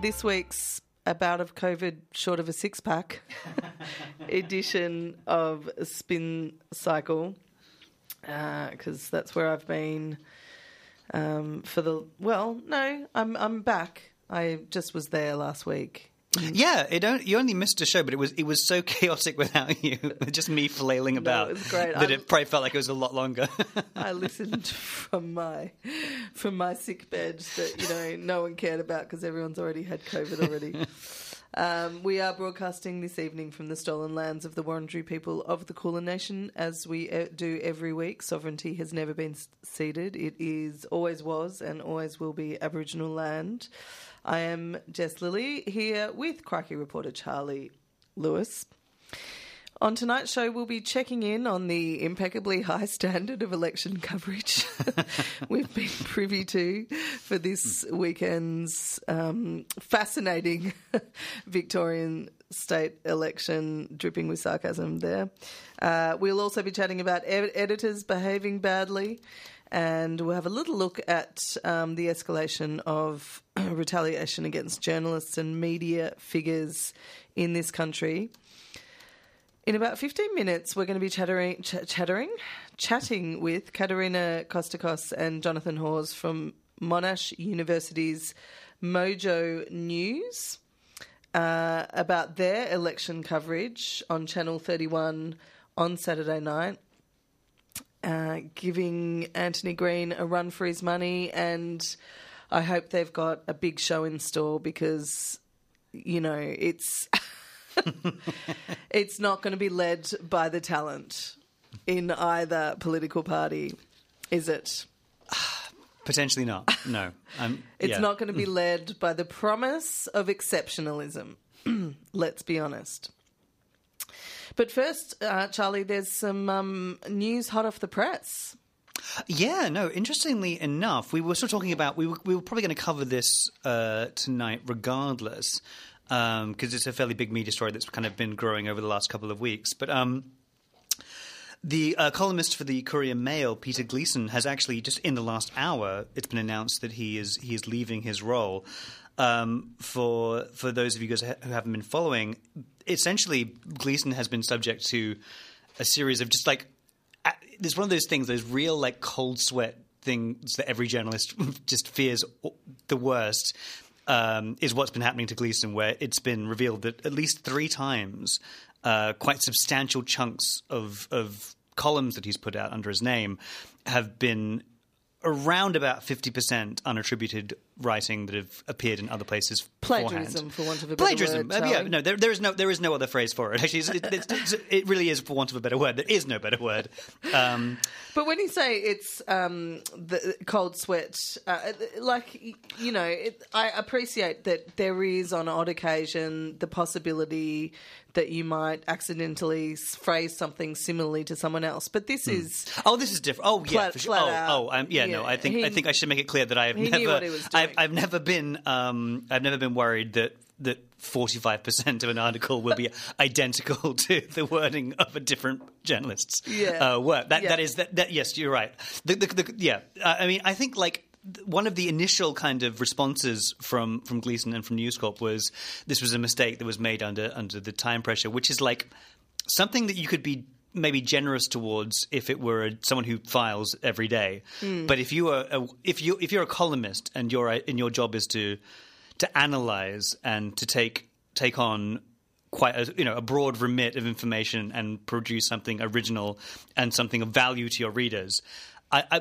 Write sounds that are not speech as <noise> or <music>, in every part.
this week's About of COVID Short of a Six Pack <laughs> edition of Spin Cycle, because that's where I've been um, for the. Well, no, I'm I'm back. I just was there last week. Yeah, it don't, you only missed a show, but it was it was so <laughs> chaotic without you, <laughs> just me flailing about. it was great. That I- it probably felt like it was a lot longer. I <laughs> listened from my from my sick bed that you know no one cared about because everyone's already had COVID already. Um, we are broadcasting this evening from the stolen lands of the Wurundjeri people of the Kulin Nation, as we uh, do every week. Sovereignty has never been ceded; it is always was and always will be Aboriginal land. I am Jess Lilly here with Crikey reporter Charlie Lewis. On tonight's show, we'll be checking in on the impeccably high standard of election coverage <laughs> we've been privy to for this weekend's um, fascinating <laughs> Victorian state election, dripping with sarcasm there. Uh, we'll also be chatting about ed- editors behaving badly. And we'll have a little look at um, the escalation of <clears throat> retaliation against journalists and media figures in this country. In about 15 minutes, we're going to be chattering, ch- chattering, chatting with Katerina Kostakos and Jonathan Hawes from Monash University's Mojo News uh, about their election coverage on Channel 31 on Saturday night, uh, giving Anthony Green a run for his money. And I hope they've got a big show in store because, you know, it's. <laughs> it's not going to be led by the talent in either political party, is it? Potentially not. No, I'm, <laughs> It's yeah. not going to be led by the promise of exceptionalism. <clears throat> Let's be honest. But first, uh, Charlie, there's some um, news hot off the press. Yeah, no. Interestingly enough, we were of talking about we were, we were probably going to cover this uh, tonight, regardless, because it's a fairly big media story that's kind of been growing over the last couple of weeks. But um, the uh, columnist for the Courier Mail, Peter Gleeson, has actually just in the last hour, it's been announced that he is he is leaving his role. Um, for for those of you guys who haven't been following, essentially Gleeson has been subject to a series of just like there's one of those things, those real like cold sweat things that every journalist <laughs> just fears the worst. Um, is what's been happening to Gleeson, where it's been revealed that at least three times, uh, quite substantial chunks of of columns that he's put out under his name have been around about 50% unattributed writing that have appeared in other places Plagiarism, beforehand. for want of a better plagiarism. word, Uh, yeah no there, there is no there is no other phrase for it. <laughs> Actually it's, it, it's, it really is for want of a better word there is no better word. Um, But when you say it's um, the cold sweat, uh, like you know, it, I appreciate that there is on odd occasion the possibility that you might accidentally phrase something similarly to someone else. But this is oh this is different. Oh yeah Flat- for sure. flat oh, out. oh I'm, yeah, no I think he- I think I should make it clear that I have he knew never what he was I've. Never been um, I've never been worried that that 45% of an article will be <laughs> identical <laughs> to the wording of a different journalist's Yeah. uh, work. That Yeah. that is that, that yes, you're right. The, the, the, yeah, uh, I mean, I think like one of the initial kind of responses from from Gleeson and from News Corp was this was a mistake that was made under under the time pressure, which is like something that you could be maybe generous towards if it were a, someone who files every day. Mm. But if you are a, if you if you're a columnist and your and your job is to to analyze and to take take on quite a you know a broad remit of information and produce something original and something of value to your readers. I, I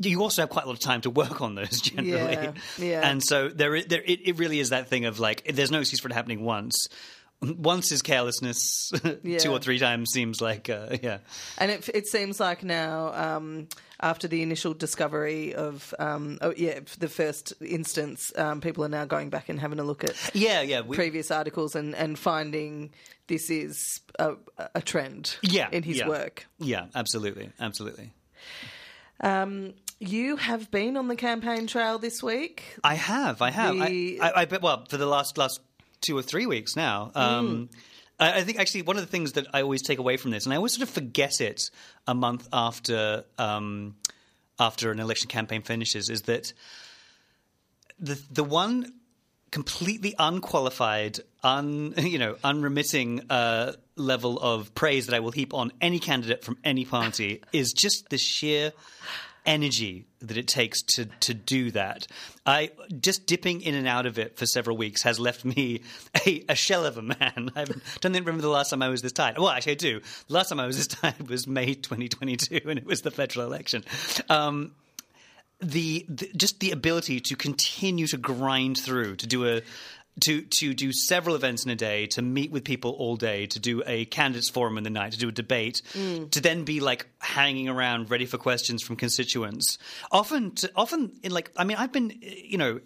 you also have quite a lot of time to work on those <laughs> generally, Yeah, yeah. and so there, there it, it really is that thing of like there's no excuse for it happening once. Once is carelessness. Yeah. <laughs> Two or three times seems like uh, yeah. And it, it seems like now, um, after the initial discovery of, um, oh yeah, the first instance, um, people are now going back and having a look at Yeah, yeah. We, previous articles and, and finding this is a, a trend Yeah, in his yeah. work. yeah, absolutely, absolutely. Um, you have been on the campaign trail this week. I have, I have. The- I, I, I bet. Well, for the last last two or three weeks now. Um, I, I think actually one of the things that I always take away from this, and I always sort of forget it a month after um, after an election campaign finishes, is that the the one completely unqualified, un <laughs> you know, unremitting uh, level of praise that I will heap on any candidate from any party <laughs> is just the sheer energy that it takes to to do that. I just dipping in and out of it for several weeks has left me <laughs> a, a shell of a man. <laughs> I don't think remember the last time I was this tired. Well, actually, I do. The last time I was this <laughs> tired was May 2022, and it was the federal election. Um, the, the, just the ability to continue to grind through to do a to to do several events in a day, to meet with people all day, to do a candidates forum in the night, to do a debate, mm. to then be like hanging around ready for questions from constituents. Often, to, often in like I mean, I've been you know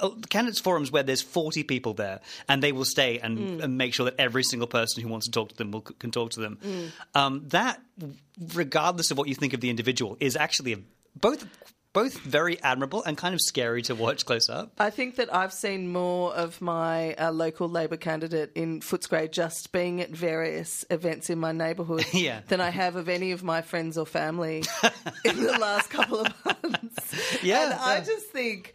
uh, candidates forums where there's 40 people there, and they will stay and, mm. and, make sure that every single person who wants to talk to them will, can talk to them. Mm. Um, that, regardless of what you think of the individual, is actually a, both both very admirable and kind of scary to watch close up. I think that I've seen more of my uh, local Labor candidate in Footscray just being at various events in my neighbourhood <laughs> yeah. than I have of any of my friends or family <laughs> in the last couple of months. Yeah, and yeah. I just think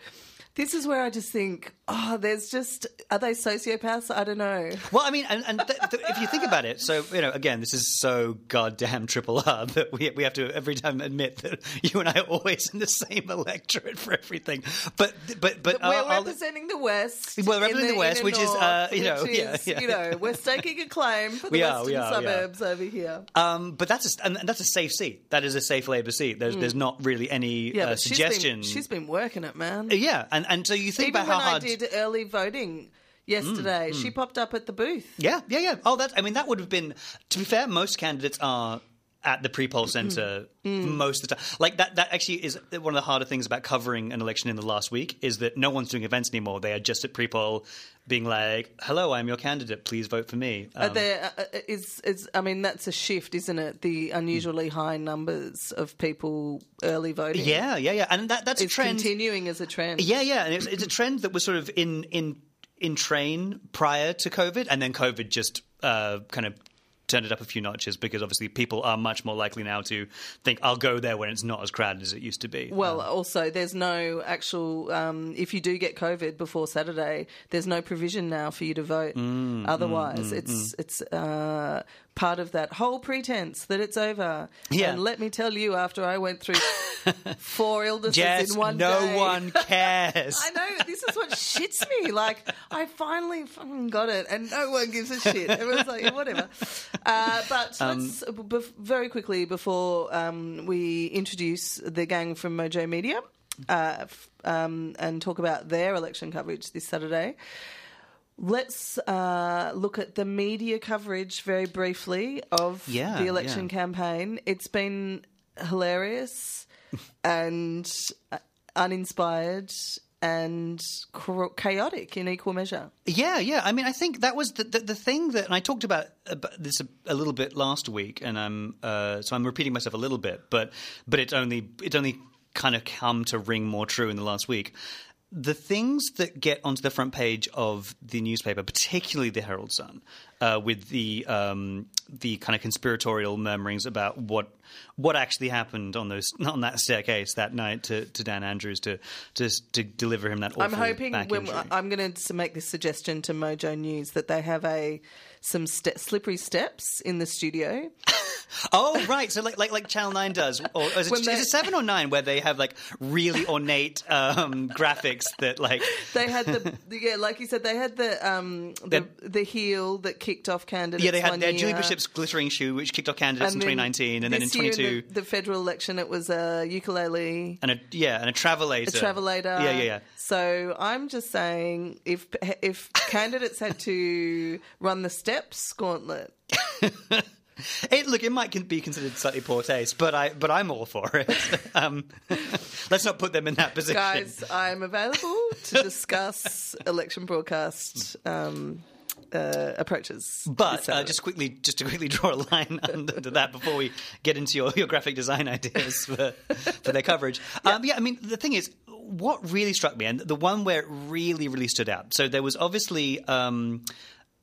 this is where I just think, oh, there's just are they sociopaths? I don't know. Well, I mean, and, and th- th- if you think about it, so you know, again, this is so goddamn triple R that we we have to every time admit that you and I are always in the same electorate for everything. But but but, but we're I'll, representing the West. We're representing the, the, West, which north, is uh, you know, is, yeah, yeah, you know, we're staking a claim for the <laughs> we western are, are, suburbs over here. Um, but that's a, and that's a safe seat. That is a safe Labour seat. There's mm. there's not really any yeah, uh, suggestion. She's been, she's been working it, man. Yeah, and and so you think Even about how hard did early voting yesterday. Mm, she popped up at the booth. Yeah, yeah, yeah. Oh, that. I mean, that would have been. To be fair, most candidates are at the pre-poll center mm. most of the time. Like that that actually is one of the harder things about covering an election in the last week is that no one's doing events anymore. They are just at pre-poll being like, "Hello, I'm your candidate. Please vote for me." Um, there, uh, uh, is, is, I mean, that's a shift, isn't it? The unusually high numbers of people early voting. Yeah, yeah, yeah, and that, that's it's a trend continuing as a trend. Yeah, yeah, and it's, it's a trend that was sort of in in in train prior to COVID, and then COVID just uh, kind of turned it up a few notches because obviously people are much more likely now to think I'll go there when it's not as crowded as it used to be. Well, um, also there's no actual um, if you do get COVID before Saturday, there's no provision now for you to vote. Mm, Otherwise, mm, mm, it's it's uh, part of that whole pretense that it's over. Yeah. And let me tell you, after I went through <laughs> four illnesses Jess, in one no day, no one <laughs> cares. I know this is what shits me. Like I finally fucking got it, and no one gives a shit. Everyone's like, whatever. Uh, but um, very quickly before um, we introduce the gang from Mojo Media. Uh, f- um, and talk about their election coverage this Saturday. Let's uh, look at the media coverage very briefly of yeah, the election yeah. campaign. It's been hilarious <laughs> and uh, uninspired and chaotic in equal measure. Yeah, yeah. I mean, I think that was the the, the thing that, and I talked about, about this a, a, little bit last week, and I'm uh, so I'm repeating myself a little bit, but but it only it only kind of come to ring more true in the last week the things that get onto the front page of the newspaper, particularly the Herald Sun, uh, with the um, the kind of conspiratorial murmurings about what what actually happened on those <laughs> on that staircase that night to, to Dan Andrews to, to to deliver him that. Awful I'm hoping when, I'm going to make this suggestion to Mojo News that they have a some ste- slippery steps in the studio. Oh right, so like like like Channel Nine does, or is it, is it seven or nine where they have like really ornate um, graphics that like <laughs> they had the yeah, like you said, they had the um the, the heel that kicked off candidates. Yeah, they had their Julie Bishop's glittering shoe, which kicked off candidates and in 2019, and then in 22, the, the, federal election, it was a ukulele and a yeah, and a travelator, a travelator. Yeah, yeah, yeah. So I'm just saying, if if candidates had to run the steps gauntlet. <laughs> <laughs> It, look, it might be considered slightly poor taste, but I but I'm all for it. <laughs> Um, <laughs> let's not put them in that position, guys. I'm available to discuss election broadcast um, uh, approaches. But uh, just quickly, just to quickly draw a line under that before we get into your, your graphic design ideas for for their coverage. Yeah. Um, yeah, I mean the thing is, what really struck me, and the one where it really really stood out. So there was obviously. Um,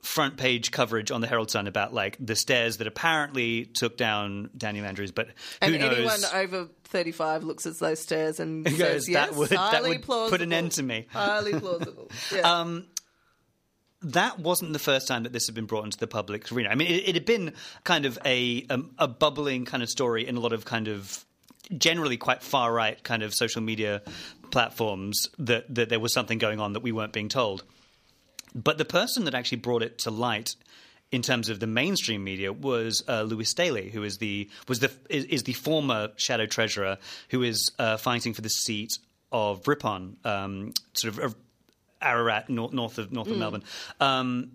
front page coverage on the Herald Sun about like the stairs that apparently took down Daniel Andrews, but who and knows? anyone over 35 looks at those stairs and Goes, says, "That yes, would- that would plausible. put an end to me." Highly plausible. <laughs> Yeah. that wasn't the first time that this had been brought into the public arena. I mean, it, it had been kind of a um, a bubbling kind of story in a lot of kind of generally quite far right kind of social media platforms that that there was something going on that we weren't being told. But the person that actually brought it to light in terms of the mainstream media was uh, Louise Staley, who is the was the is, is the former shadow treasurer who is uh, fighting for the seat of Ripon, um, sort of uh, Ararat, north, north of north of Melbourne. Um,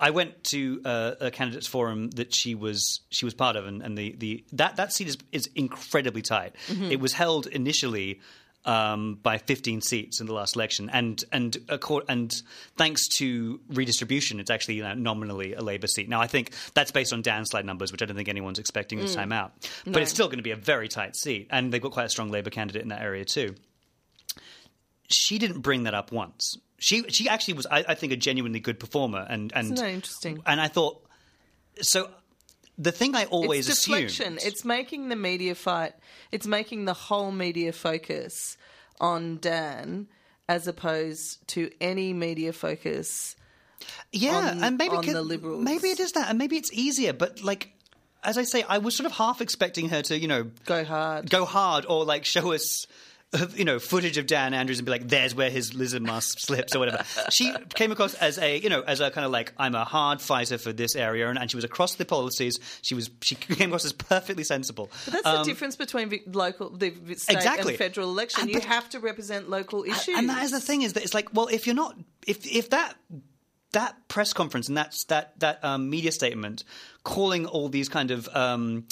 I went to uh, a candidates forum that she was she was part of, and, and the, the that that seat is is incredibly tight. It was held initially um, by 15 seats in the last election, and and accord, and thanks to redistribution, it's actually you know, nominally a Labor seat. Now I think that's based on downslide numbers, which I don't think anyone's expecting this time out. But it's still going to be a very tight seat, and they've got quite a strong Labor candidate in that area too she didn't bring that up once. She she actually was, I, I think, a genuinely good performer, and and interesting? And I thought, so the thing I always it's deflection. assumed, It's making the media fight. It's making the whole media focus on Dan as opposed to any media focus. yeah, on- and maybe on ca- the Liberals. maybe it is that, and maybe it's easier. But like, as I say, I was sort of half expecting her to, you know, Go hard. go hard or like show us. <laughs> You know, footage of Dan Andrews and be like, "There's where his lizard mask slips" or whatever. <laughs> She came across as a, you know, as a kind of like, "I'm a hard fighter for this area," and, and she was across the policies. She was, she came across as perfectly sensible. But that's the difference between local, the state Um, Exactly. and federal election. And you but- have to represent local issues. And that is the thing is that it's like, well, if you're not, if if that that press conference and that's that that um, media statement calling all these kind of um,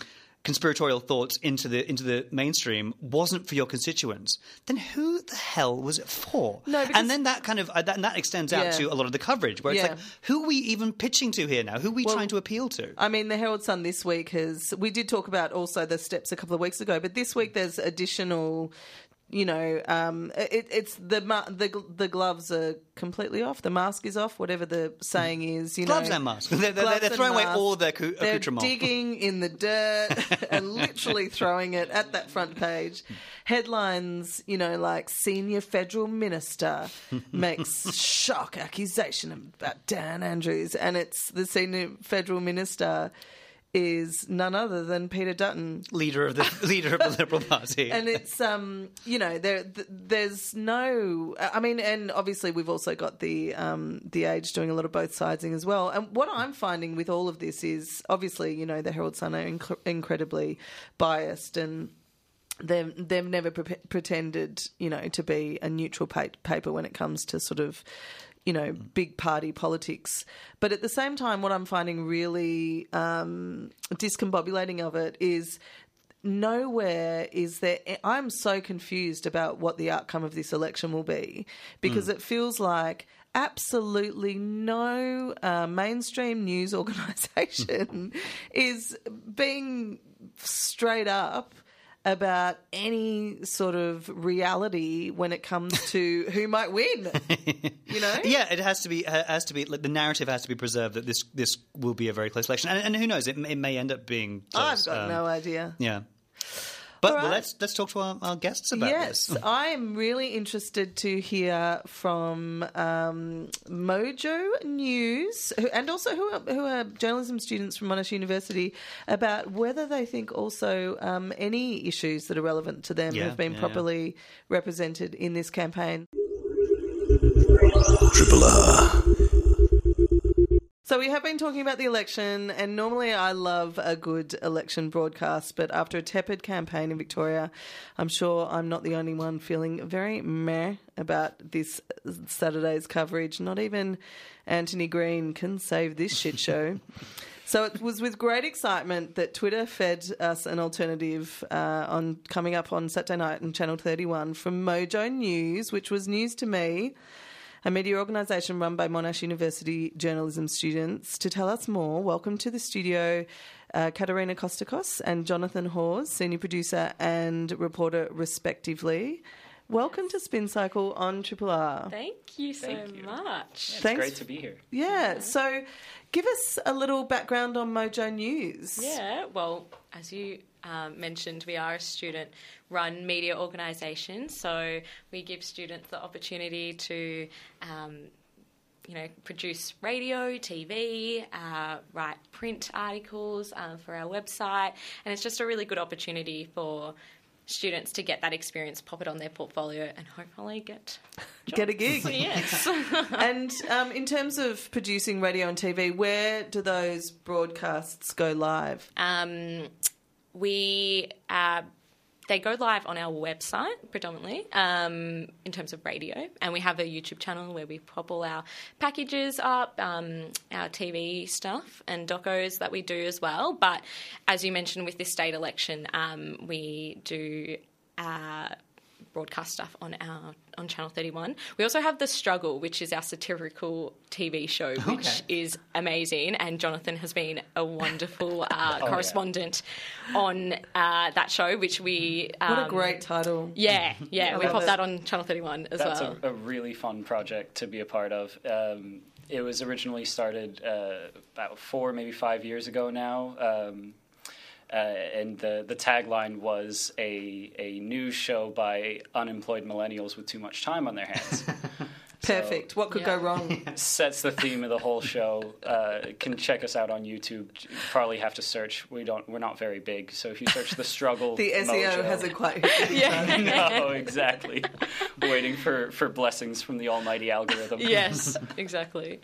conspiratorial thoughts into the into the mainstream wasn't for your constituents, then who the hell was it for? No, and then that kind of uh, that, and that extends out Yeah. to a lot of the coverage where it's Yeah. like, who are we even pitching to here now? Who are we trying to appeal to? I mean, the Herald Sun this week has. We did talk about also the steps a couple of weeks ago, but this week there's additional. You know, um, it, it's the the the gloves are completely off. The mask is off. Whatever the saying is, you Gloves know, and masks. They're, they're, they're throwing away masks. all their cou- They're digging in the dirt <laughs> and literally throwing it at that front page. Headlines, you know, like senior federal minister <laughs> makes shock accusation about Dan Andrews, and it's the senior federal minister is none other than Peter Dutton. leader of the <laughs> leader of the Liberal Party. <laughs> And it's um, you know, there there's no. I mean, and obviously we've also got the um, the age doing a lot of both sidesing as well. And what I'm finding with all of this is obviously, you know, the Herald Sun are inc- incredibly biased and. They've, they've never pre- pretended, you know, to be a neutral pa- paper when it comes to sort of, you know, big party politics. But at the same time, what I'm finding really um, discombobulating of it is nowhere is there i'm so confused about what the outcome of this election will be because it feels like absolutely no uh, mainstream news <laughs> organization <laughs> is being straight up about any sort of reality when it comes to who might win <laughs> you know Yeah, it has to be. It has to be. Like, the narrative has to be preserved that this this will be a very close election, and, and who knows? It, may- it may end up being. i've got Um, no idea Yeah, but All well, right. let's let's talk to our, our guests about yes, this. <laughs> I am really interested to hear from um, Mojo News who, and also who are, who are journalism students from Monash University about whether they think also um, any issues that are relevant to them Yeah, have been yeah, yeah. properly represented in this campaign. Triple R. So we have been talking about the election, and normally I love a good election broadcast, but after a tepid campaign in Victoria, I'm sure I'm not the only one feeling very meh about this Saturday's coverage. Not even Anthony Green can save this shit show. <laughs> So it was with great excitement that Twitter fed us an alternative uh, on coming up on Saturday night on Channel 31 from Mojo News, which was news to me a media organisation run by Monash University journalism students. To tell us more, welcome to the studio, uh, Katerina Kostakos and Jonathan Hawes, senior producer and reporter, respectively. Welcome to Spin Cycle on Triple R. Thank you so Thank you. much. It's Thanks. great to be here. Yeah, so give us a little background on Mojo News. Yeah, well, as you um, mentioned, we are a student run media organisation, so we give students the opportunity to. Um, you know, produce radio, TV, uh, write print articles um, for our website, and it's just a really good opportunity for students to get that experience, pop it on their portfolio, and hopefully get Get a gig. <laughs> yes. <laughs> and um, in terms of producing radio and TV, where do those broadcasts go live? Um, we uh, they go live on our website predominantly um, in terms of radio, and we have a YouTube channel where we pop all our packages up, um, our TV stuff and docos that we do as well. But as you mentioned with this state election, um, we do. Uh, broadcast stuff on our on Channel 31. We also have The Struggle, which is our satirical TV show, which Okay. is amazing. And Jonathan has been a wonderful <laughs> uh, yeah. correspondent on uh, that show, which we. Um, What a great title. Yeah, yeah, we love popped it. that on Channel 31 as That's well. a, a really fun project to be a part of. Um, it was originally started uh, about four, maybe five years ago now. Um, uh, and the, the tagline was a, a news show by unemployed millennials with too much time on their hands. <laughs> Perfect. what could Yeah. go wrong? <laughs> Sets the theme of the whole show. Uh, can check us out on YouTube. You probably have to search. We don't. We're not very big, so if you search the struggle, <laughs> The SEO Mojo- hasn't quite hit yeah. no, exactly. Waiting for, for blessings from the almighty algorithm. yes, exactly.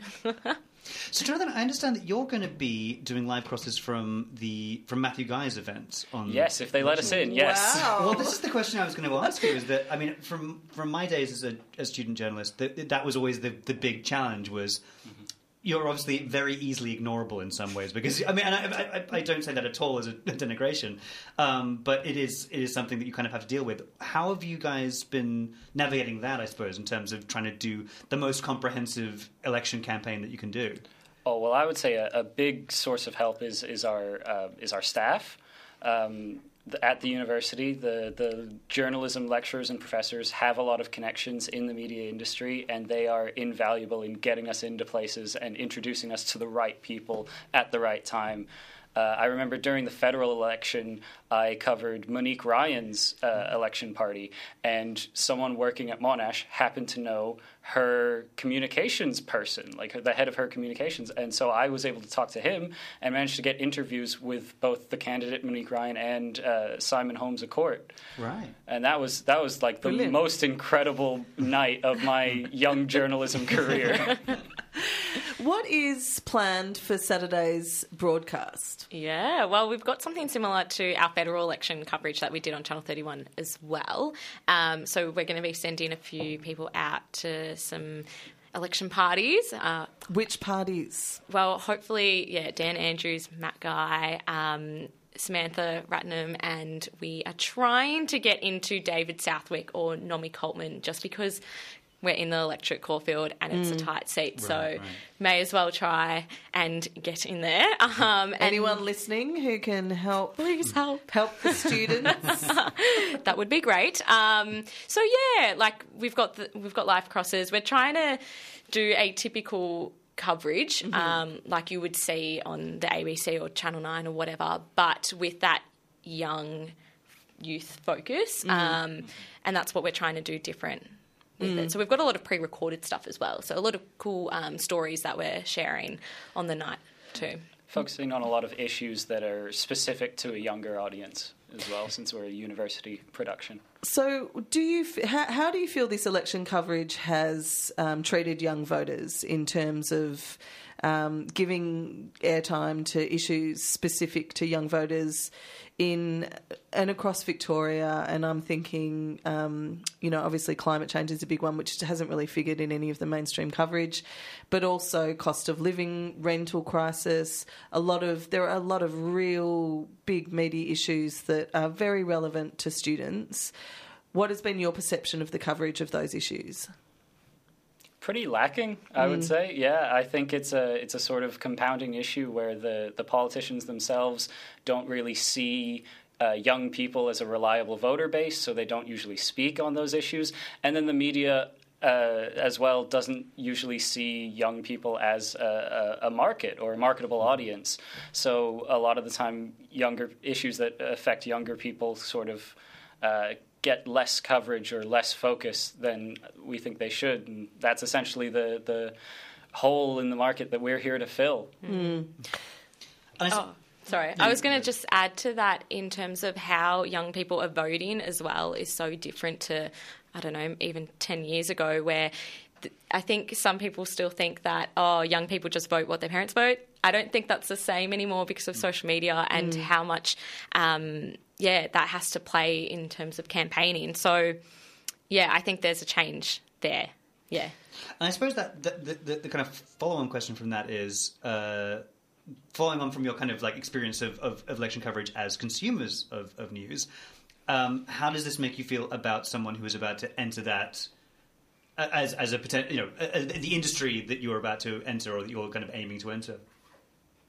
So, Jonathan, I understand that you're going to be doing live crosses from the from Matthew Guy's event on. Yes, if they let us in, yes. Wow. Well, this is the question I was going to ask you. Is that I mean, from from my days as a as student journalist, that that was always the the big challenge was. Mm-hmm. You're obviously very easily ignorable in some ways because I mean, and I, I, I don't say that at all as a denigration, um, but it is it is something that you kind of have to deal with. How have you guys been navigating that? I suppose in terms of trying to do the most comprehensive election campaign that you can do. Oh well, I would say a, a big source of help is is our uh, is our staff. Um, at the university, the the journalism lecturers and professors have a lot of connections in the media industry, and they are invaluable in getting us into places and introducing us to the right people at the right time. Uh, I remember during the federal election, I covered Monique Ryan's uh, election party, and someone working at Monash happened to know her communications person, like her, the head of her communications. And so I was able to talk to him and managed to get interviews with both the candidate Monique Ryan and uh, Simon Holmes a Court. Right. And that was that was like the Brilliant. most incredible night of my young journalism career. <laughs> What is planned for Saturday's broadcast? Yeah, well, we've got something similar to our federal election coverage that we did on Channel 31 as well. Um, so we're going to be sending a few people out to some election parties. Uh, Which parties? well, hopefully, yeah, Dan Andrews, Matt Guy, um, Samantha Ratnam, and we are trying to get into David Southwick or Nomi Kaltmann just because we're in the electorate Caulfield and it's a tight seat. so right. may as well try and get in there. <laughs> Um, and Anyone listening who can help please help. help the students? <laughs> that would be great. Um, so yeah, like we've got the, we've got live crosses. We're trying to do a typical coverage, um, like you would see on the ABC or Channel Nine or whatever, but with that young youth focus, um, and that's what we're trying to do different. With it. So we've got a lot of pre-recorded stuff as well. So a lot of cool um, stories that we're sharing on the night too. Focusing on a lot of issues that are specific to a younger audience as well, since we're a university production. So, do you f- how, how do you feel this election coverage has um, treated young voters in terms of um, giving airtime to issues specific to young voters in and across Victoria? And I'm thinking, um, you know, obviously climate change is a big one, which hasn't really figured in any of the mainstream coverage, but also cost of living, rental crisis. A lot of there are a lot of real big meaty issues that are very relevant to students. What has been your perception of the coverage of those issues? Pretty lacking, I would say. Yeah, I think it's a it's a sort of compounding issue where the the politicians themselves don't really see. uh, young people as a reliable voter base, so they don't usually speak on those issues. And then the media uh, as well doesn't usually see young people as a, a, a, market or a marketable audience. So a lot of the time, younger issues that affect younger people sort of uh, get less coverage or less focus than we think they should. And that's essentially the the hole in the market that we're here to fill. Mm. Oh. Sorry, I was going to just add to that in terms of how young people are voting as well is so different to, I don't know, even 10 years ago, where th- I think some people still think that, oh, young people just vote what their parents vote. I don't think that's the same anymore because of social media and mm. how much, um, yeah, that has to play in terms of campaigning. So, yeah, I think there's a change there. Yeah. And I suppose that the, the, the kind of follow on question from that is. Uh, following on from your kind of like experience of, of, of election coverage as consumers of, of news, um, how does this make you feel about someone who is about to enter that as as a potential, you know, the industry that you're about to enter or that you're kind of aiming to enter?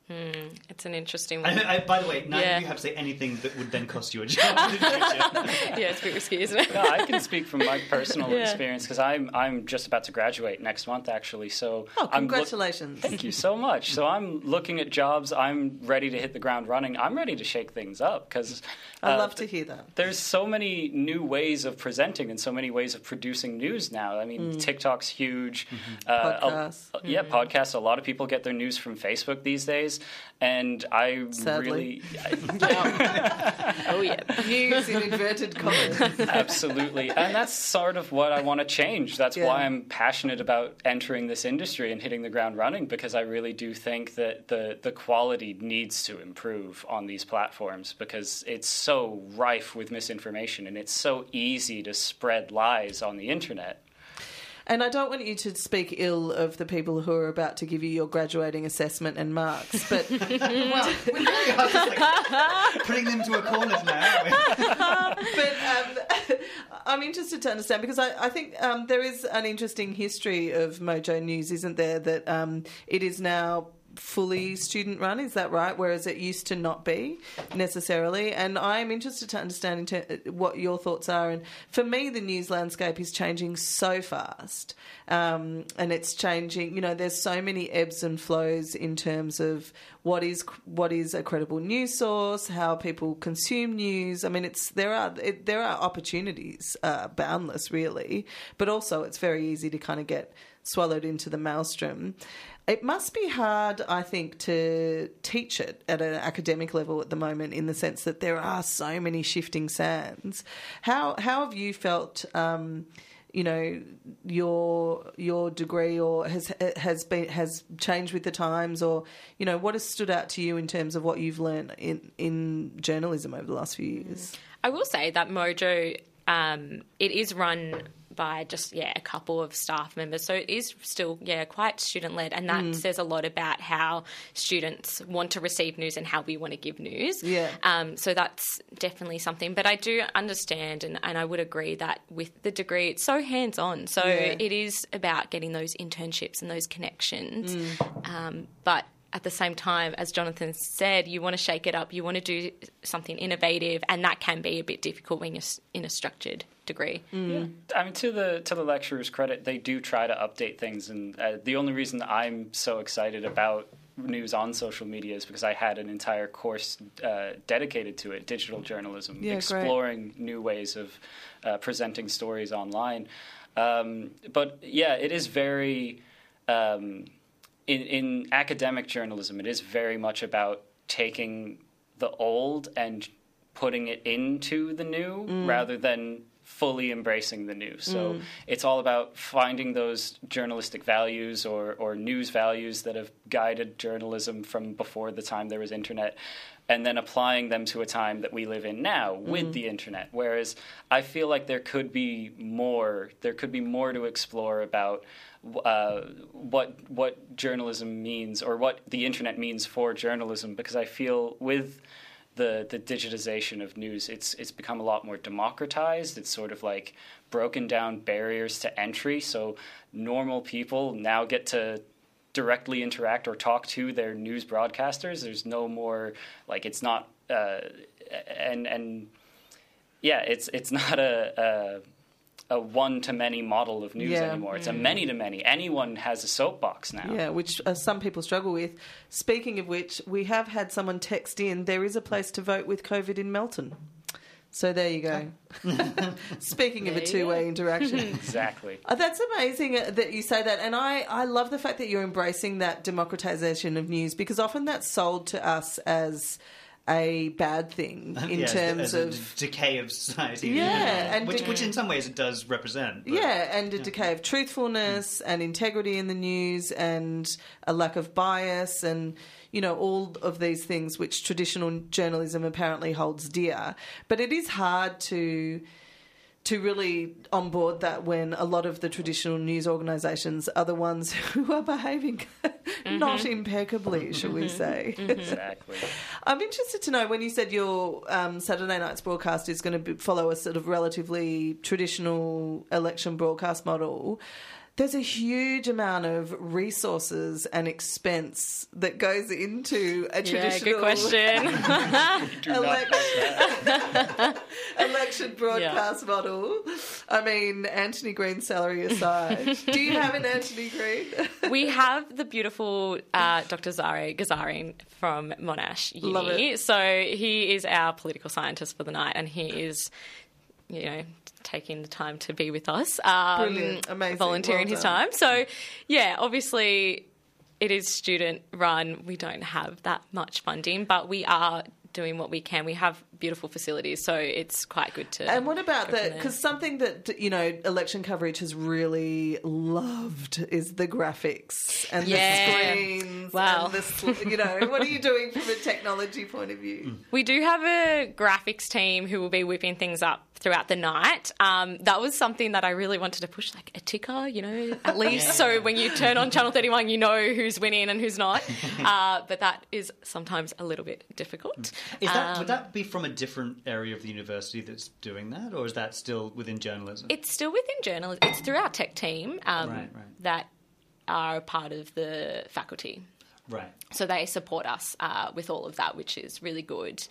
Hmm, it's an interesting one. I, I, by the way, neither yeah. of you have to say anything that would then cost you a <laughs> job. <laughs> yeah, it's a bit risky, isn't it? no, I can speak from my personal yeah. experience because I'm I'm just about to graduate next month, actually. So, oh, congratulations! Lo- thank you so much. So I'm looking at jobs. I'm ready to hit the ground running. I'm ready to shake things up because uh, I love to hear that. There's so many new ways of presenting and so many ways of producing news now. I mean, mm. TikTok's huge. Mm-hmm. Uh, podcasts. A, yeah, mm-hmm. podcasts. A lot of people get their news from Facebook these days and I Sadly. really, <laughs> I, oh yeah, news in inverted commas. Absolutely, and that's sort of what I want to change. That's yeah. why I'm passionate about entering this industry and hitting the ground running because I really do think that the the quality needs to improve on these platforms because it's so rife with misinformation and it's so easy to spread lies on the internet. And I don't want you to speak ill of the people who are about to give you your graduating assessment and marks, but <laughs> well, we're really like, <laughs> putting them to a corner now. <laughs> but um, I'm interested to understand because I, I think um, there is an interesting history of Mojo News, isn't there? That um, it is now fully student run, is that right? Whereas it used to not be necessarily. And I'm interested to understand what your thoughts are. And for me, the news landscape is changing so fast. Um, and it's changing, you know, there's so many ebbs and flows in terms of what is what is a credible news source, how people consume news. I mean, it's there are it, there are opportunities uh, boundless, really, but also it's very easy to kind of get swallowed into the maelstrom. It must be hard, I think, to teach it at an academic level at the moment, in the sense that there are so many shifting sands. How how have you felt? Um, you know your your degree or has has been has changed with the times or you know what has stood out to you in terms of what you've learned in in journalism over the last few years I will say that Mojo um, it is run by just yeah a couple of staff members. So it is still yeah quite student led, and that mm. says a lot about how students want to receive news and how we want to give news. Yeah. Um, so that's definitely something. But I do understand, and, and I would agree that with the degree, it's so hands on. So yeah. it is about getting those internships and those connections. Mm. Um, but at the same time, as Jonathan said, you want to shake it up, you want to do something innovative, and that can be a bit difficult when you're in a structured degree. Mm. Yeah. I mean, to the to the lecturers' credit, they do try to update things, and uh, the only reason I'm so excited about news on social media is because I had an entire course uh, dedicated to it, digital journalism, yeah, exploring great. new ways of uh, presenting stories online. Um, but yeah, it is very. Um, in, in academic journalism, it is very much about taking the old and putting it into the new mm. rather than fully embracing the new. So mm. it's all about finding those journalistic values or, or news values that have guided journalism from before the time there was internet and then applying them to a time that we live in now with mm. the internet. Whereas I feel like there could be more, there could be more to explore about uh, what what journalism means or what the internet means for journalism because I feel with the the digitization of news it's it's become a lot more democratized it's sort of like broken down barriers to entry so normal people now get to directly interact or talk to their news broadcasters. There's no more like it's not uh, and and yeah, it's it's not a. a a one to many model of news Yeah. anymore. It's a many to many. Anyone has a soapbox now. Yeah, which uh, some people struggle with. Speaking of which, we have had someone text in there is a place to vote with COVID in Melton. So there you go. <laughs> Speaking of a two way interaction. <laughs> Exactly. Uh, That's amazing that you say that. And I, I love the fact that you're embracing that democratization of news because often that's sold to us as a bad thing <laughs> in Yeah, terms a of. decay of society. Yeah, <laughs> and which, de- which in some ways it does represent. but- Yeah, and a decay of truthfulness mm. and integrity in the news and a lack of bias and, you know, all of these things which traditional journalism apparently holds dear. But it is hard to to really onboard that when a lot of the traditional news organisations are the ones <laughs> who are behaving mm-hmm. not impeccably, shall we mm-hmm. say. Mm-hmm. Exactly. <laughs> I'm interested to know when you said your um, Saturday night's broadcast is going to be, follow a sort of relatively traditional election broadcast model. There's a huge amount of resources and expense that goes into a Yeah, traditional good question. <laughs> <laughs> Election, election broadcast model. I mean, Anthony Green's salary aside, do you have an Anthony Green? <laughs> we have the beautiful uh, Dr. Zareh Ghazarian from Monash Uni. Love it. So he is our political scientist for the night, and he is, you know, taking the time to be with us, um, Brilliant. Amazing. volunteering Well his time. So, yeah, obviously, it is student run. We don't have that much funding, but we are doing what we can. We have beautiful facilities, so it's quite good to. And what about go the? Because something that you know, election coverage has really loved is the graphics and Yeah. the screens. Wow. And the, you know, what are you <laughs> doing from a technology point of Mm. view? We do have a graphics team who will be whipping things up throughout the night. Um, that was something that I really wanted to push, like a ticker, you know, at <laughs> least. So when you turn on Channel 31, you know who's winning and who's not. <laughs> Uh, but that is sometimes a little bit difficult. Is that, Um, would that be from a different area of the university that's doing that, or is that still within journalism? It's still within journalism. It's through our tech team um, Right, right. that are part of the faculty. right. So they support us uh, with all of that, which is really good.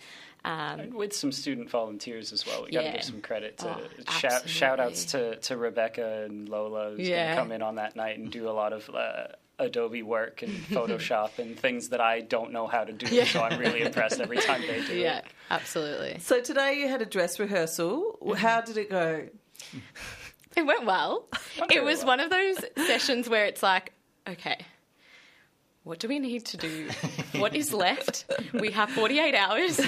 Um, with some student volunteers as well. We got to give some credit to Oh, shout, shout outs to, to Rebecca and Lola who's going to come in on that night and do a lot of uh, Adobe work and <laughs> Photoshop and things that I don't know how to do. Yeah. So I'm really impressed every time they do it. <laughs> yeah, it. absolutely. So today you had a dress rehearsal. Mm-hmm. How did it go? <laughs> It went well. very it was well. one of those sessions where it's like, okay, what do we need to do? What is left? We have 48 hours.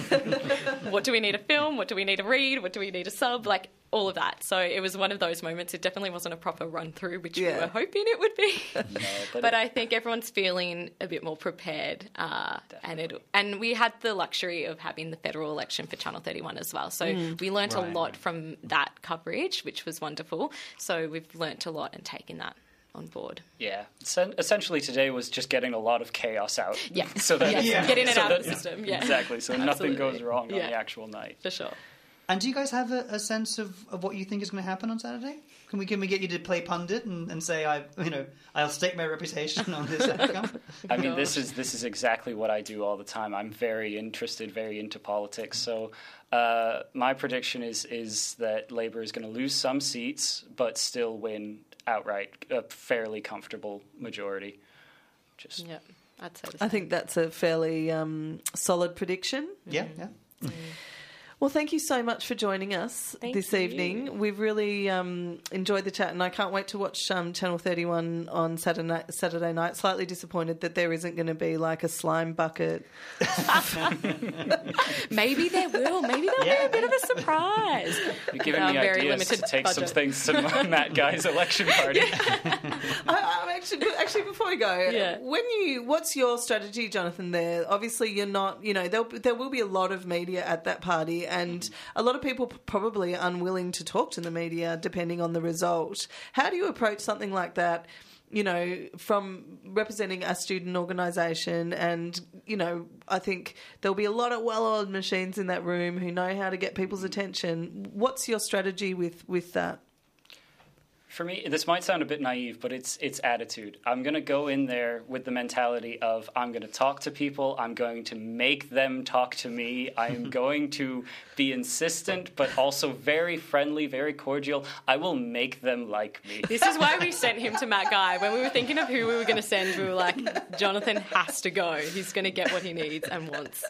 what do we need to film? What do we need to read? What do we need to sub? Like all of that. So it was one of those moments. It definitely wasn't a proper run through, which Yeah. we were hoping it would be. <laughs> No, but, <laughs> but I think everyone's feeling a bit more prepared, uh, and it and we had the luxury of having the federal election for Channel 31 as well. So we learnt a lot from that coverage, which was wonderful. So we've learnt a lot and taken that on board. yeah, Sen- essentially today was just getting a lot of chaos out. Yeah. <laughs> so that Yes, Yeah. getting it so out that- of the system. Yeah, exactly. So nothing goes Absolutely. wrong on the actual night. for sure. And do you guys have a, a sense of, of what you think is going to happen on Saturday? Can we can we get you to play pundit and, and say I you know I'll stake my reputation on this outcome? <laughs> I mean, this is this is exactly what I do all the time. I'm very interested, very into politics. So, uh, my prediction is is that Labour is going to lose some seats, but still win outright, a fairly comfortable majority. Just Yeah, I'd say the I think that's a fairly um, solid prediction. yeah, yeah. Well, thank you so much for joining us Thank this you. evening. We've really um, enjoyed the chat, and I can't wait to watch um, Channel 31 on Saturday night, Saturday night. Slightly disappointed that there isn't going to be like a slime bucket. <laughs> Maybe there will. Maybe there'll Yeah. be a bit of a surprise. you're giving me ideas to limited take some things to <laughs> Matt Guy's election party. <laughs> I, I'm actually, actually, before we go, Yeah. when you, what's your strategy, Jonathan? There, obviously, you're not. You know, there'll, there will be a lot of media at that party, and a lot of people probably unwilling to talk to the media, depending on the result. How do you approach something like that? You know, from representing a student organisation, and you know, I think there'll be a lot of well-oiled machines in that room who know how to get people's attention. What's your strategy with with that? For me, this might sound a bit naive, but it's it's attitude. I'm going to go in there with the mentality of I'm going to talk to people. I'm going to make them talk to me. I'm <laughs> going to be insistent, but also very friendly, very cordial. I will make them like me. This is why we sent him to Matt Guy. When we were thinking of who we were going to send, we were like, Jonathan has to go. He's going to get what he needs and wants.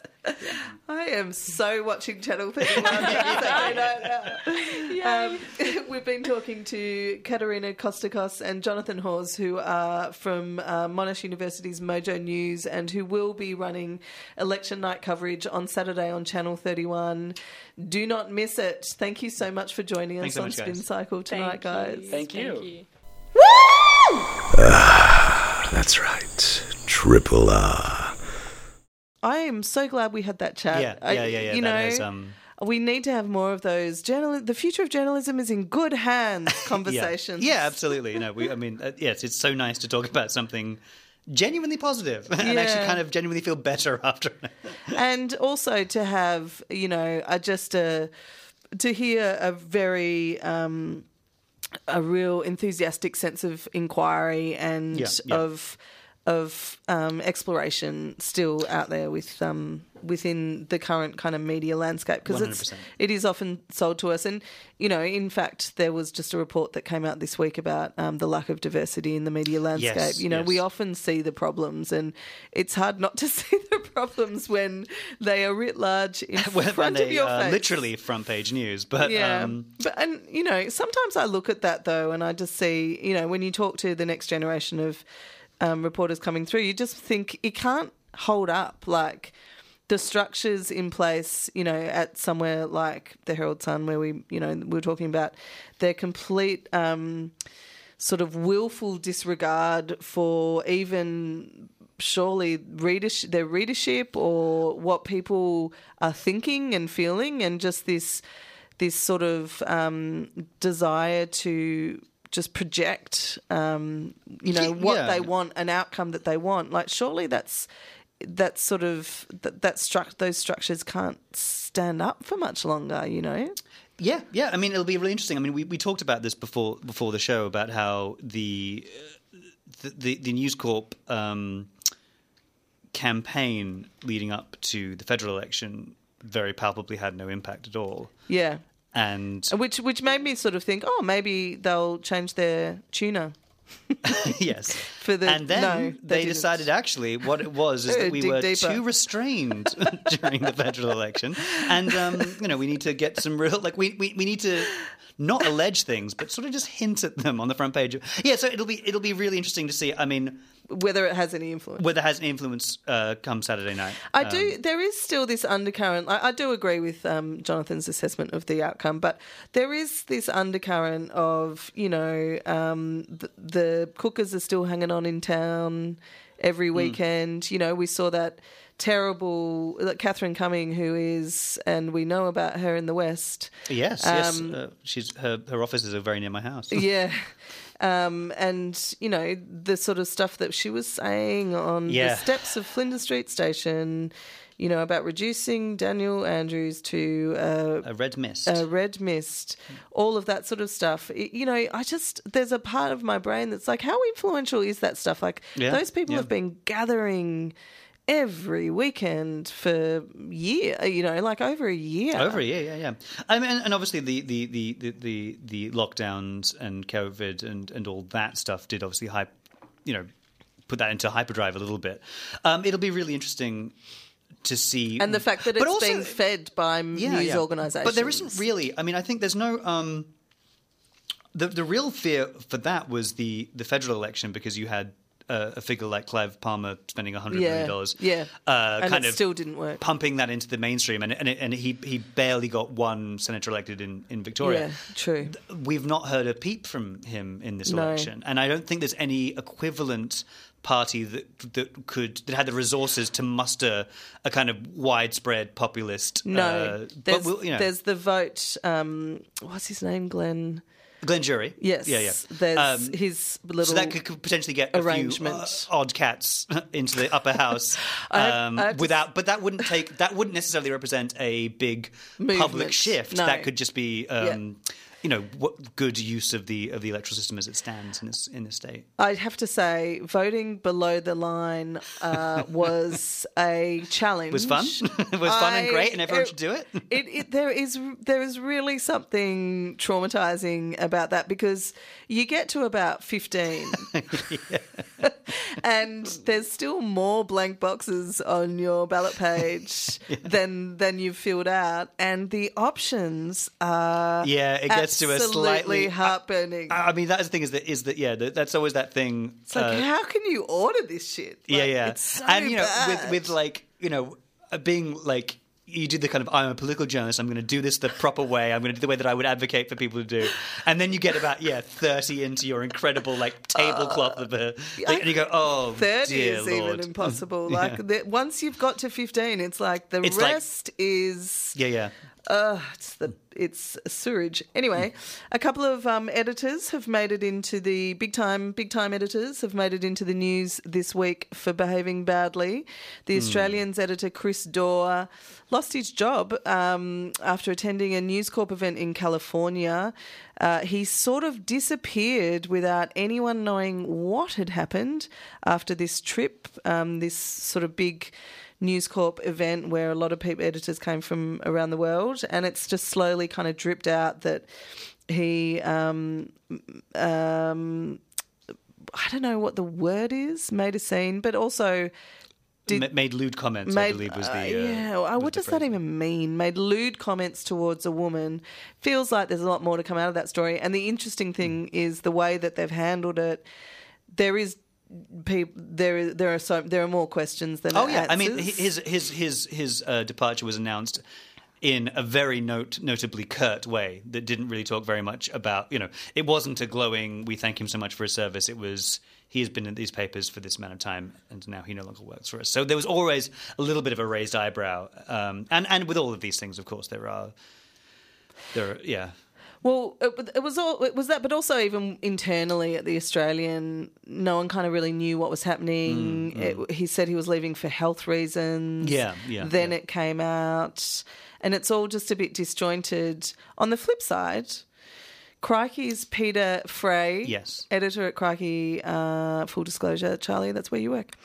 I am so watching Channel 31. <laughs> <laughs> um, we've been talking to Katerina Kostakos and Jonathan Hawes, who are from uh, Monash University's Mojo News and who will be running election night coverage on Saturday on Channel 31. Do not miss it. Thank you so much for joining us so on much, Spin guys. Cycle tonight, guys. Thank you. thank Woo That's right. Triple R. I am so glad we had that chat. Yeah, I- yeah, yeah, yeah. You that know, is, um, we need to have more of those. Journal- the future of journalism is in good hands. <laughs> yeah. Conversations. Yeah, absolutely. You know, we, I mean, uh, yes, it's so nice to talk about something genuinely positive <laughs> and Yeah. actually kind of genuinely feel better <laughs> after. and also to have you know a, just a to hear a very um a real enthusiastic sense of inquiry and Yeah, yeah. of of um, exploration still out there with um, within the current kind of media landscape because it's it is often sold to us. And you know in fact there was just a report that came out this week about um, the lack of diversity in the media landscape. Yes, you know we often see the problems and it's hard not to <laughs> see the problems when they are writ large in <laughs> When front of your are face. literally front page news, but yeah, um, but and you know, sometimes I look at that though, and I just see, you know, when you talk to the next generation of um, reporters coming through, you just think it can't hold up. Like the structures in place, you know, at somewhere like the Herald Sun, where we, you know, we were talking about their complete. Um, sort of willful disregard for even surely readership, their readership or what people are thinking and feeling, and just this this sort of um, desire to just project, um, you know, what yeah. they want, an outcome that they want. Like, surely that's that sort of that, that struct those structures can't stand up for much longer. You know. Yeah, yeah. I mean, it'll be really interesting. I mean, we, we talked about this before before the show about how the uh, the, the, the News Corp um, campaign leading up to the federal election very palpably had no impact at all. Yeah. And Which which made me sort of think, oh, maybe they'll change their tuner. <laughs> yes, For the- and then no, they they, decided actually what it was is <laughs> that we were deeper. too restrained <laughs> during the federal election, and um, you know we need to get some real like we, we, we need to not allege things but sort of just hint at them on the front page. Yeah, so it'll be it'll be really interesting to see. I mean, Whether it has any influence. whether it has any influence uh, come Saturday night. I do. There is still this undercurrent. I, I do agree with um, Jonathan's assessment of the outcome, but there is this undercurrent of you know um, the, the cookers are still hanging on in town every weekend. You know, we saw that terrible like Catherine Cumming, who is, and we know about her in the West. Yes, yes. Um, Uh, she's her her offices are very near my house. Yeah. <laughs> Um, and you know the sort of stuff that she was saying on Yeah. the steps of Flinders Street Station, you know about reducing Daniel Andrews to uh, A red mist. a red mist, all of that sort of stuff. It- you know, I just there's a part of my brain that's like, how influential is that stuff? Like Yeah, those people yeah. have been gathering every weekend for year, you know, like over a year. Over, a year, yeah, yeah. I mean, and obviously the the the the the, the lockdowns and COVID and and all that stuff did obviously hype, you know, put that into hyperdrive a little bit. Um, it'll be really interesting to see, and the fact that it's also- being fed by news organisations. But there isn't really. I mean, I think there's no. Um, the the real fear for that was the the federal election because you had. Uh, a figure like Clive Palmer spending a hundred million Yeah, dollars, yeah. uh, And kind it of still didn't work. pumping that into the mainstream, and and, it, and he he barely got one senator elected in in Victoria. Yeah, true. We've not heard a peep from him in this No. election, and I don't think there's any equivalent party that that could that had the resources to muster a kind of widespread populist. No, uh, but there's, we'll, you know, there's the vote. Um, what's his name? Glenn. Glenn Druery. Yes. yeah, yeah. There's Um, his little. so that could, potentially get a few uh, odd cats <laughs> into the upper house <laughs> I have- um, I have without, but that wouldn't take that wouldn't necessarily represent a big Movement. public shift. No. That could just be. Um, you know, what good use of the of the electoral system as it stands in this in this state. I'd have to say, voting below the line uh, <laughs> was a challenge. It was fun. it <laughs> was fun and great, and everyone it- should do it. it, it there is there is really something traumatizing about that because you get to about 15 <laughs> and there's still more blank boxes on your ballot page than than you've filled out and the options are Yeah, it gets to slightly heartburning I mean, that is the thing is that is that yeah, that, that's always that thing. it's like uh, how can you order this shit yeah, Like, yeah, it's so and you know, bad. with with like you know, uh, being like. You do the kind of I'm a political journalist. I'm going to do this the proper way. I'm going to do the way that I would advocate for people to do, and then you get about yeah thirty into your incredible like tablecloth of a, like, and you go oh 30 dear is lord even impossible. <laughs> Yeah. Like the, once you've got to 15, it's like the It's like- rest is yeah yeah uh, it's the it's sewage. Anyway, a couple of um, editors have made it into the big time big time editors have made it into the news this week for behaving badly. The Australian's editor Chris Dore lost his job um, after attending a News Corp event in California. Uh, he sort of disappeared without anyone knowing what had happened after this trip. Um, this sort of big. News Corp event where a lot of people editors came from around the world, and it's just slowly kind of dripped out that he, um, um, I don't know what the word is, made a scene, but also Did- Ma- made lewd comments. I believe was the uh, uh, yeah. was what the does that even mean? Made lewd comments towards a woman. Feels like there's a lot more to come out of that story. And the interesting thing is the way that they've handled it. There is. People, there, is- there are so there are more questions than Oh yeah, I mean his his his his uh, departure was announced in a very note notably curt way that didn't really talk very much about you know it wasn't a glowing we thank him so much for his service. It was he has been in these papers for this amount of time and now he no longer works for us. So there was always a little bit of a raised eyebrow um, and and with all of these things of course there are there are yeah Well, it, it was all it was that, but also even internally at the Australian, no one kind of really knew what was happening. It, he said he was leaving for health reasons. Mm, Yeah, yeah, Then yeah. it came out, and it's all just a bit disjointed. On the flip side. Crikey's Peter Fray, Yes. editor at Crikey. Uh, full disclosure, Charlie, that's where you work. <laughs>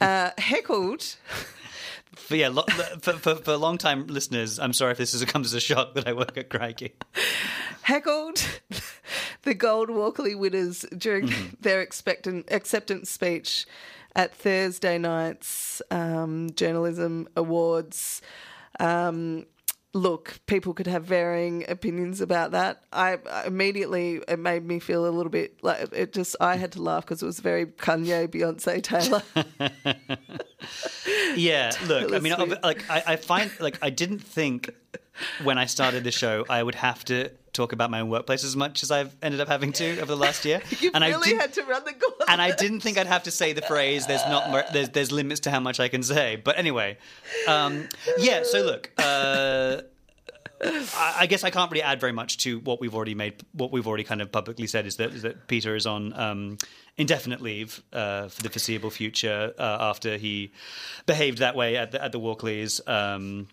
Uh, heckled but yeah lo- for, for, for long time listeners I'm sorry if this is, comes as a shock that I work at Crikey heckled the Gold Walkley winners during Mm-hmm. their expectant acceptance speech at Thursday night's um, journalism awards. Um, look, people could have varying opinions about that. I, I immediately it made me feel a little bit like it just. I had to laugh because it was very Kanye, Beyonce, Taylor. <laughs> Yeah, <laughs> look, I mean, Honestly. like I, I find like I didn't think when I started the show I would have to talk about my own workplace as much as I've ended up having to over the last year, <laughs> you and I really had to run the gauntlet. and I didn't think I'd have to say the phrase. There's not. More, there's there's limits to how much I can say. But anyway, um, yeah. So look, uh, I, guess I can't really add very much to what we've already made. What we've already kind of publicly said is that is that Peter is on um, indefinite leave uh, for the foreseeable future uh, after he behaved that way at the, at the Walkleys. Um,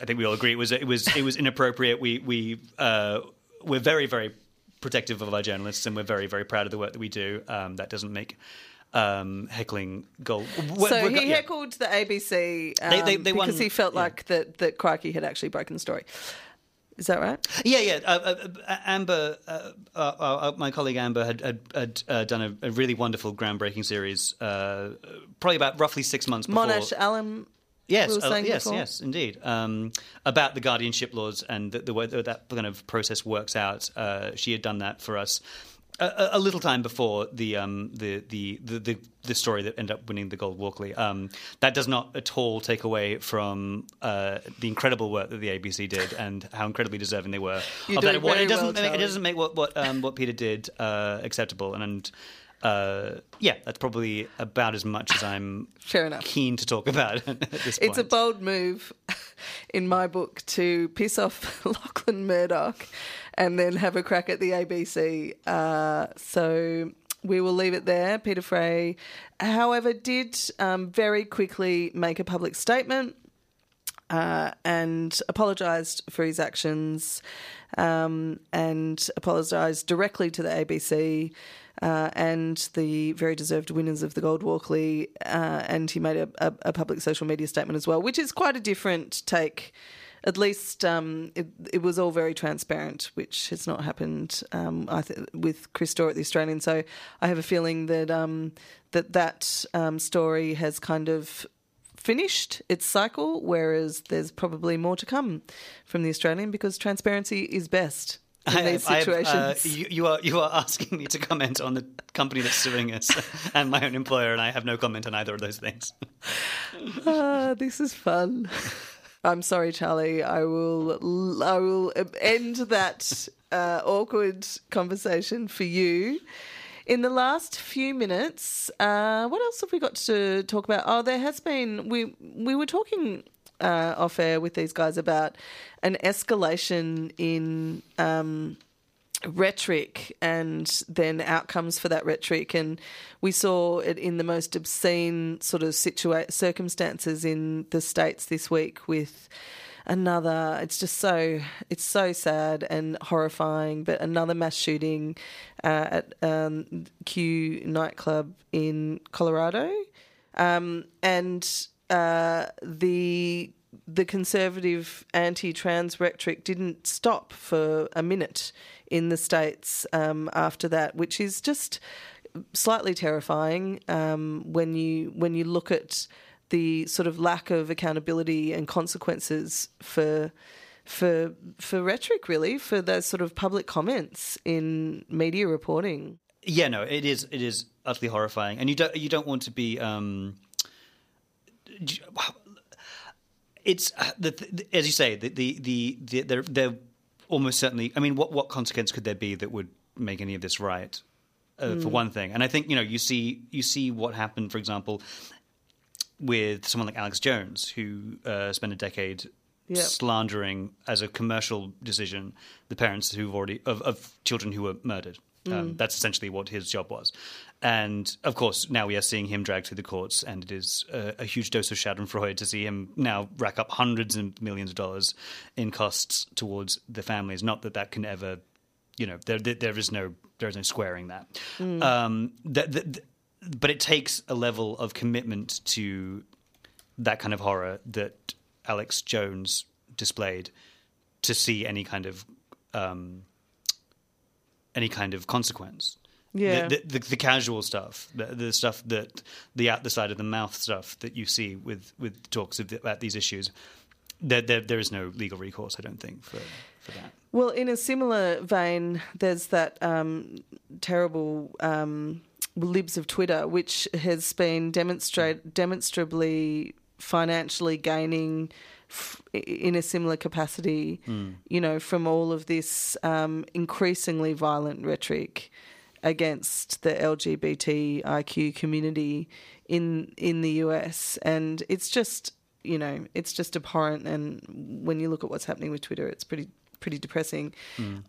I think we all agree it was it was it was inappropriate. We we uh, we're very very protective of our journalists, and we're very very proud of the work that we do. Um, that doesn't make um, heckling gold. So he heckled the ABC um, They- they- they because won- he felt yeah. like that that Crikey had actually broken the story. Is that right? Yeah, yeah. Uh, uh, uh, Amber, uh, uh, uh, my colleague Amber had, had, had uh, done a, a really wonderful, groundbreaking series, uh, probably about roughly six months before. Monash Allen. Yes, we were uh, yes, before. yes, indeed. Um, about the guardianship laws and the, the way that, that kind of process works out. Uh, she had done that for us a, a- little time before the, um, the, the, the, the story that ended up winning the Gold Walkley. Um, that does not at all take away from uh, the incredible work that the ABC did <laughs> and how incredibly deserving they were You're of that award. It doesn't well, make, it doesn't make what what um, what Peter did uh, acceptable and. and uh, yeah, that's probably about as much as I'm <laughs> Fair enough. keen to talk about <laughs> at this point. It's a bold move in my book to piss off Lachlan Murdoch and then have a crack at the ABC. Uh, so we will leave it there. Peter Fray, however, did um, very quickly make a public statement. uh, and apologised for his actions um, and apologised directly to the ABC uh, and the very deserved winners of the Gold Walkley. Uh, and he made a, a, a public social media statement as well, which is quite a different take. At least um, it, it was all very transparent, which has not happened um, I th- with Chris Dore at the Australian. So I have a feeling that um, that that um, story has kind of finished its cycle, whereas there's probably more to come from the Australian because transparency is best in these I have- uh, situations. you, you are you are asking me to comment on the company that's suing us <laughs> and my own employer, and I have no comment on either of those things. Ah, this is fun. <laughs> I'm sorry, Charlie. I will. I will end that uh, awkward conversation for you. In the last few minutes, uh, what else have we got to talk about? Oh, there has been. We we were talking uh, off air with these guys about an escalation in. Um, rhetoric and then outcomes for that rhetoric. And we saw it in the most obscene sort of situa- circumstances in the states this week with another it's just so it's so sad and horrifying but another mass shooting uh, at um, Q nightclub in Colorado. Um, and uh, the the conservative anti-trans rhetoric didn't stop for a minute in the states um, after that, which is just slightly terrifying um, when you when you look at the sort of lack of accountability and consequences for for for rhetoric, really, for those sort of public comments in media reporting. Yeah, no, it is it is utterly horrifying, and you don't you don't want to be. Um, it's uh, the, as you say the the the, the they're, they're almost certainly. I mean, what what consequence could there be that would make any of this right? Uh, For one thing, and I think you know you see you see what happened, for example, with someone like Alex Jones, who uh, spent a decade Yep. slandering as a commercial decision the parents who've already of, of children who were murdered. Um, that's essentially what his job was, and of course now we are seeing him dragged through the courts, and it is a, a huge dose of Schadenfreude to see him now rack up hundreds and millions of dollars in costs towards the families. Not that that can ever, you know, there there, there is no there is no squaring that. Um, that, that but it takes a level of commitment to that kind of horror that Alex Jones displayed to see any kind of um, any kind of consequence. Yeah. The, the, the, the casual stuff, the, stuff that the out the side of the mouth stuff that you see with with talks of, about these issues. There, there, there is no legal recourse, I don't think, for for that. Well, in a similar vein, there's that um, terrible um, libs of Twitter, which has been demonstrate demonstrably financially gaining f- in a similar capacity. You know, from all of this um, increasingly violent rhetoric against the LGBTIQ community in in the US, and it's just you know it's just abhorrent. And when you look at what's happening with Twitter, it's pretty pretty depressing.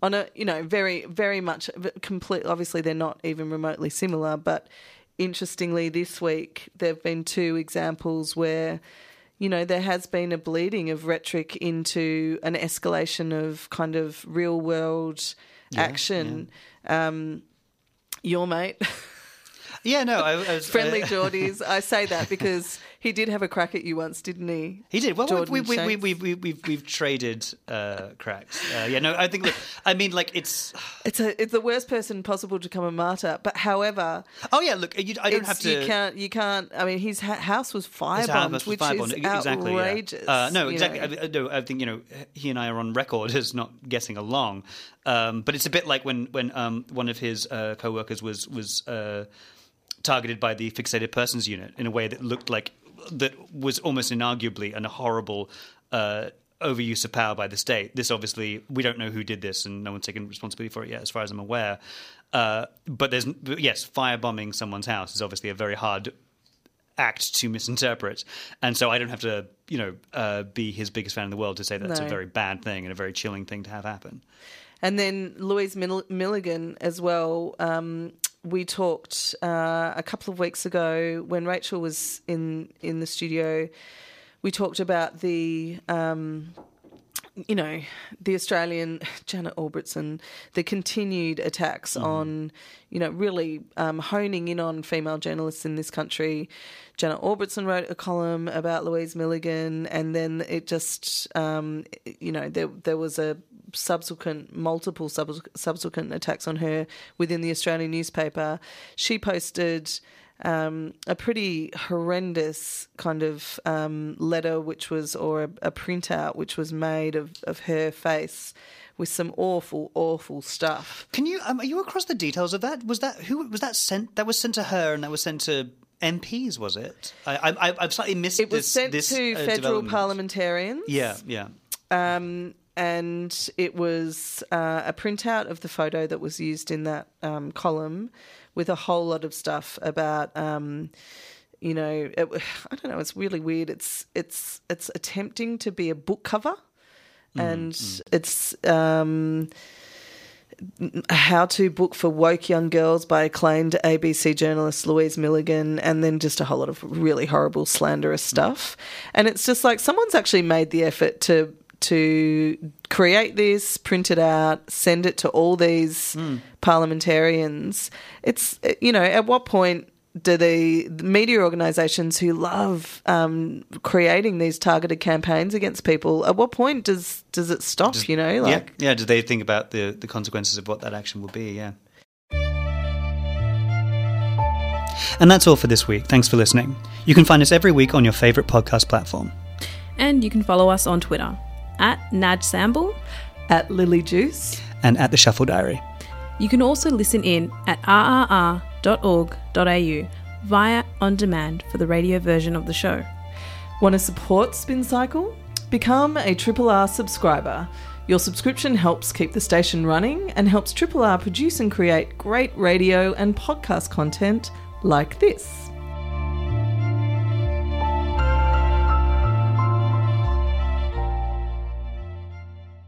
On a you know very very much complete. Obviously, they're not even remotely similar, but interestingly, this week there have been two examples where. You know, there has been a bleeding of rhetoric into an escalation of kind of real world action. Um, your mate, Yeah, no, I, I was friendly uh, Jordies. I say that because <laughs> he did have a crack at you once, didn't he? He did. Well, Jordan we, we, we, Shanks. we, we, we've, we've traded uh, cracks. Uh, yeah, no, I think, look, I mean, like, it's. <sighs> It's a it's the worst person possible to become a martyr. But however, Oh, yeah, look, you, I don't have to. you can't you can't. I mean, his ha- house was firebombed, house was which firebombed. is exactly, yeah. outrageous. Uh, no, exactly. I, I- no, I think you know he and I are on record <laughs> as not getting along. Um, but it's a bit like when when um, one of his uh, co-workers was was uh, targeted by the fixated persons unit in a way that looked like that was almost inarguably an horrible. Uh, Overuse of power by the state. This obviously we don't know who did this, and no one's taken responsibility for it yet, as far as I'm aware. Uh, but there's yes, firebombing someone's house is obviously a very hard act to misinterpret, and so I don't have to, you know, uh, be his biggest fan in the world to say that's No. a very bad thing and a very chilling thing to have happen. And then Louise Mill- Milligan as well. Um, we talked uh, a couple of weeks ago when Rachel was in in the studio. we talked about the. Um, you know, the Australian <laughs> Janet Albrechtsen, the continued attacks on, you know, really um, honing in on female journalists in this country. Janet Albrechtsen wrote a column about Louise Milligan, and then it just, um, you know, there there was a subsequent, multiple sub- subsequent attacks on her within the Australian newspaper. She posted um, a pretty horrendous kind of um, letter, which was, or a, a printout, which was made of, of her face with some awful, awful stuff. Can you? Um, are you across the details of that? Was that who was that sent? That was sent to her, and that was sent to MPs. Was it? I, I, I've slightly missed. It was this, sent this, to uh, federal parliamentarians. Yeah, yeah. Um, and it was uh, a printout of the photo that was used in that um, column with a whole lot of stuff about. Um, you know, it, <sighs> I don't know. It's really weird. It's it's it's attempting to be a book cover, and it's um, a how-to book for woke young girls by acclaimed ABC journalist Louise Milligan, and then just a whole lot of really horrible slanderous stuff. And it's just like someone's actually made the effort to to create this, print it out, send it to all these parliamentarians. It's you know at what point do the, the media organisations who love um, creating these targeted campaigns against people? At what point does does it stop? you know, like yeah, yeah. Did they think about the the consequences of what that action will be? Yeah. And that's all for this week. Thanks for listening. You can find us every week on your favorite podcast platform. And you can follow us on Twitter at Naj Samble. at Lily Juice. and at the Shuffle Diary. You can also listen in at rrr.org.au via on demand for the radio version of the show. Want to support Spin Cycle? Become a Triple R subscriber. Your subscription helps keep the station running and helps Triple R produce and create great radio and podcast content like this.